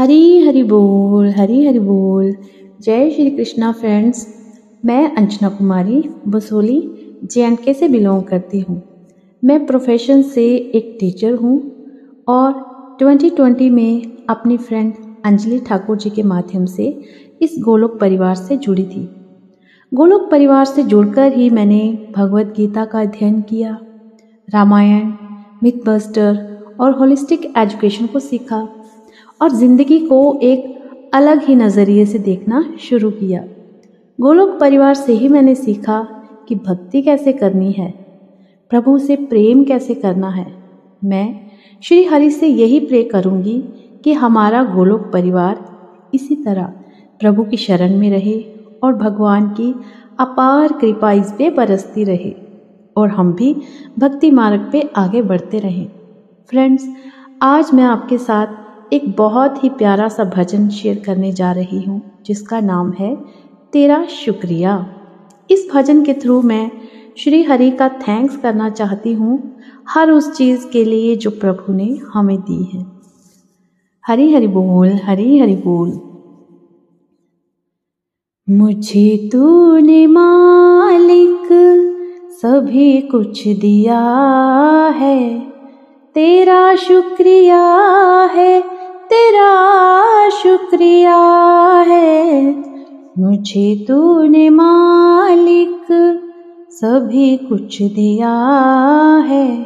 हरी हरी बोल, हरी हरी बोल। जय श्री कृष्णा फ्रेंड्स। मैं अंजना कुमारी, बसोली जे के से बिलोंग करती हूँ। मैं प्रोफेशन से एक टीचर हूँ और 2020 में अपनी फ्रेंड अंजलि ठाकुर जी के माध्यम से इस गोलोक परिवार से जुड़ी थी। गोलोक परिवार से जुड़कर ही मैंने भगवत गीता का अध्ययन किया, रामायण मिथबस्टर और होलिस्टिक एजुकेशन को सीखा। और ज़िंदगी को एक अलग ही नज़रिए से देखना शुरू किया। गोलोक परिवार से ही मैंने सीखा कि भक्ति कैसे करनी है, प्रभु से प्रेम कैसे करना है। मैं श्री हरि से यही प्रे करूँगी कि हमारा गोलोक परिवार इसी तरह प्रभु की शरण में रहे और भगवान की अपार कृपा इस पे बरसती रहे और हम भी भक्ति मार्ग पे आगे बढ़ते रहें। फ्रेंड्स आज मैं आपके साथ एक बहुत ही प्यारा सा भजन शेयर करने जा रही हूँ, जिसका नाम है तेरा शुक्रिया। इस भजन के थ्रू मैं श्री हरि का थैंक्स करना चाहती हूँ, हर उस चीज़ के लिए जो प्रभु ने हमें दी है। हरी हरि बोल, हरी हरि बोल। मुझे तूने मालिक सभी कुछ दिया है, तेरा शुक्रिया है तेरा शुक्रिया है। मुझे तूने मालिक सभी कुछ दिया है।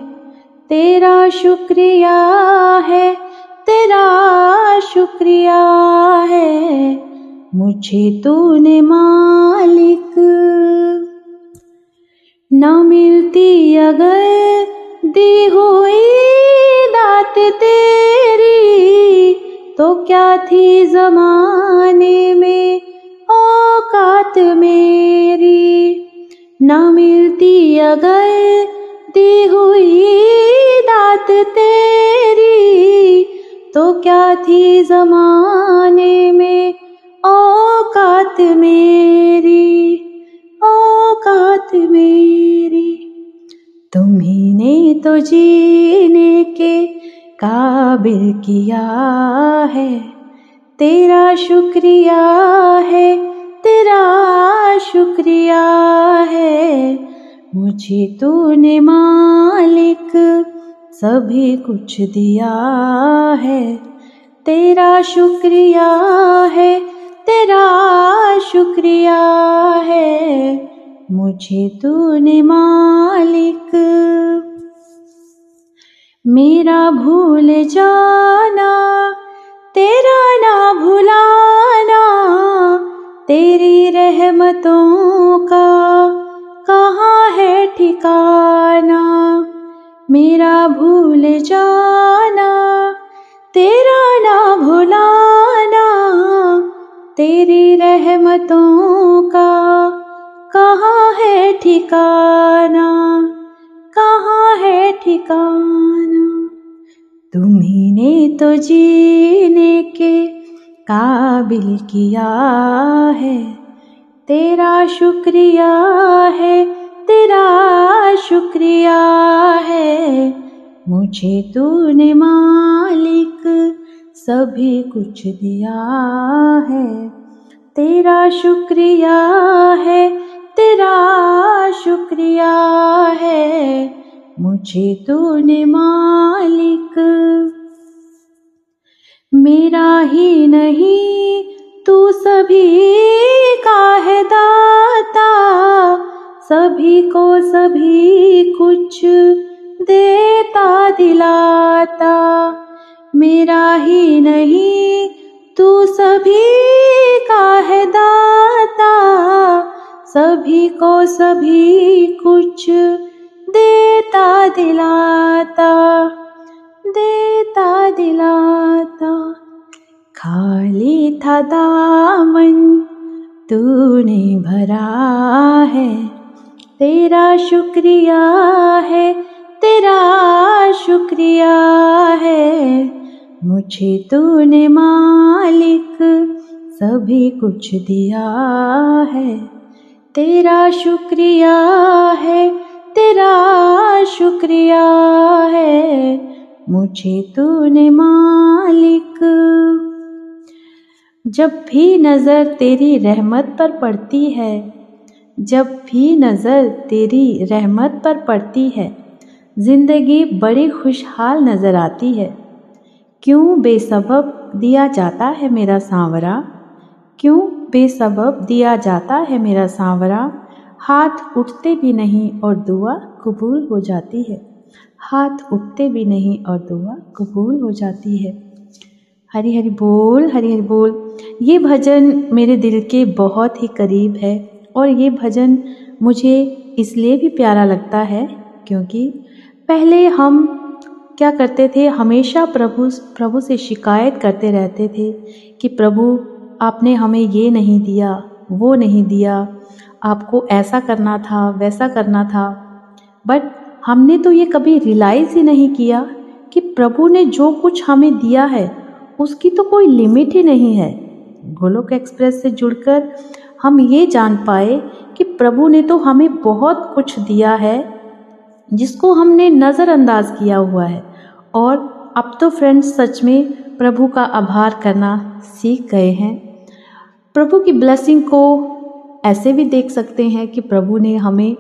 तेरा शुक्रिया है, तेरा शुक्रिया है। मुझे तूने मालिक न मिलती अगर दी हुई दात तेरी। तो क्या थी जमाने में औकात मेरी? न मिलती अगर दी हुई दात तेरी। तो क्या थी जमाने में औकात मेरी? औकात मेरी। तुम्ही ने तो जीने के काबिल किया है। तेरा शुक्रिया है, तेरा शुक्रिया है। मुझे तूने मालिक सभी कुछ दिया है। तेरा शुक्रिया है, तेरा शुक्रिया है। मुझे तूने मालिक मेरा भूल जाना, तेरा ना भुलाना, तेरी रहमतों का कहाँ है ठिकाना? मेरा भूल जाना, तेरा ना भुलाना, तेरी रहमतों का कहाँ है ठिकाना? कहाँ है ठिकाना? तुम्ही ने तो जीने के काबिल किया है। तेरा शुक्रिया है, तेरा शुक्रिया है। मुझे तूने मालिक सभी कुछ दिया है। तेरा शुक्रिया है, तेरा शुक्रिया मुझे तूने मालिक। मेरा ही नहीं, तू सभी का है दाता। सभी को सभी कुछ देता, दिलाता। मेरा ही नहीं, तू सभी का है दाता। सभी को सभी कुछ दिलाता, देता दिलाता। खाली था दामन तूने भरा है, तेरा शुक्रिया है, तेरा शुक्रिया है। मुझे तूने मालिक सभी कुछ दिया है, तेरा शुक्रिया है तेरा शुक्रिया है, मुझे तूने मालिक। जब भी नज़र तेरी रहमत पर पड़ती है, जब भी नज़र तेरी रहमत पर पड़ती है, ज़िंदगी बड़ी खुशहाल नज़र आती है। क्यों बेसबब दिया जाता है मेरा सांवरा? क्यों बेसबब दिया जाता है मेरा सांवरा? हाथ उठते भी नहीं और दुआ कबूल हो जाती है। हाथ उठते भी नहीं और दुआ कबूल हो जाती है। हरी हरी बोल हरी हरी बोल। ये भजन मेरे दिल के बहुत ही करीब है और ये भजन मुझे इसलिए भी प्यारा लगता है क्योंकि पहले हम क्या करते थे, हमेशा प्रभु प्रभु से शिकायत करते रहते थे कि प्रभु आपने हमें ये नहीं दिया, वो नहीं दिया। आपको ऐसा करना था, वैसा करना था। बट हमने तो ये कभी रियलाइज़ ही नहीं किया कि प्रभु ने जो कुछ हमें दिया है, उसकी तो कोई लिमिट ही नहीं है। गोलोक एक्सप्रेस से जुड़कर हम ये जान पाए कि प्रभु ने तो हमें बहुत कुछ दिया है, जिसको हमने नज़रअंदाज किया हुआ है। और अब तो फ्रेंड्स सच में प्रभु का आभार करना सीख गए हैं। प्रभु की ब्लेसिंग को ऐसे भी देख सकते हैं कि प्रभु ने हमें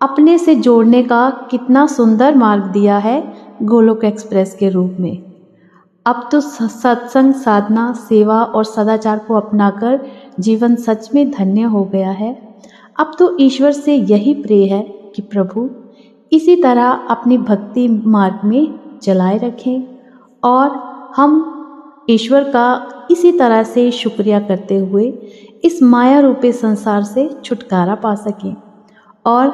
अपने से जोड़ने का कितना सुंदर मार्ग दिया है गोलोक एक्सप्रेस के रूप में। अब तो सत्संग, साधना, सेवा और सदाचार को अपनाकर जीवन सच में धन्य हो गया है। अब तो ईश्वर से यही प्रे है कि प्रभु, इसी तरह अपनी भक्ति मार्ग में चलाए रखें और हम ईश्वर का इसी तरह से शुक्रिया करते हुए इस माया रूपी संसार से छुटकारा पा सकें और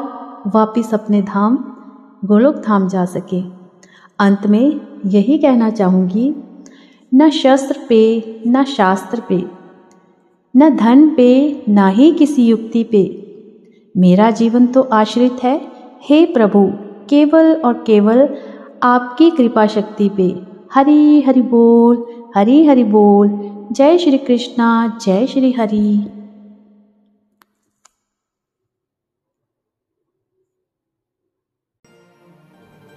वापिस अपने धाम, गोलोक धाम जा सके। अंत में यही कहना चाहूँगी, न शस्त्र पे, न शास्त्र पे, न धन पे, ना ही किसी युक्ति पे। मेरा जीवन तो आश्रित है, हे प्रभु, केवल और केवल आपकी कृपा शक्ति पे। हरी हरि बोल। हरी हरि बोल। जय श्री कृष्णा, जय श्री हरि।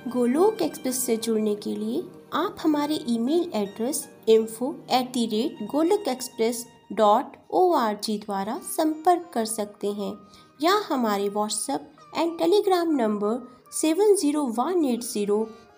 गोलोक एक्सप्रेस से जुड़ने के लिए आप हमारे email address info at the rate Golok Express dot O R G द्वारा संपर्क कर सकते हैं या हमारे WhatsApp and Telegram number seven zero one eight zero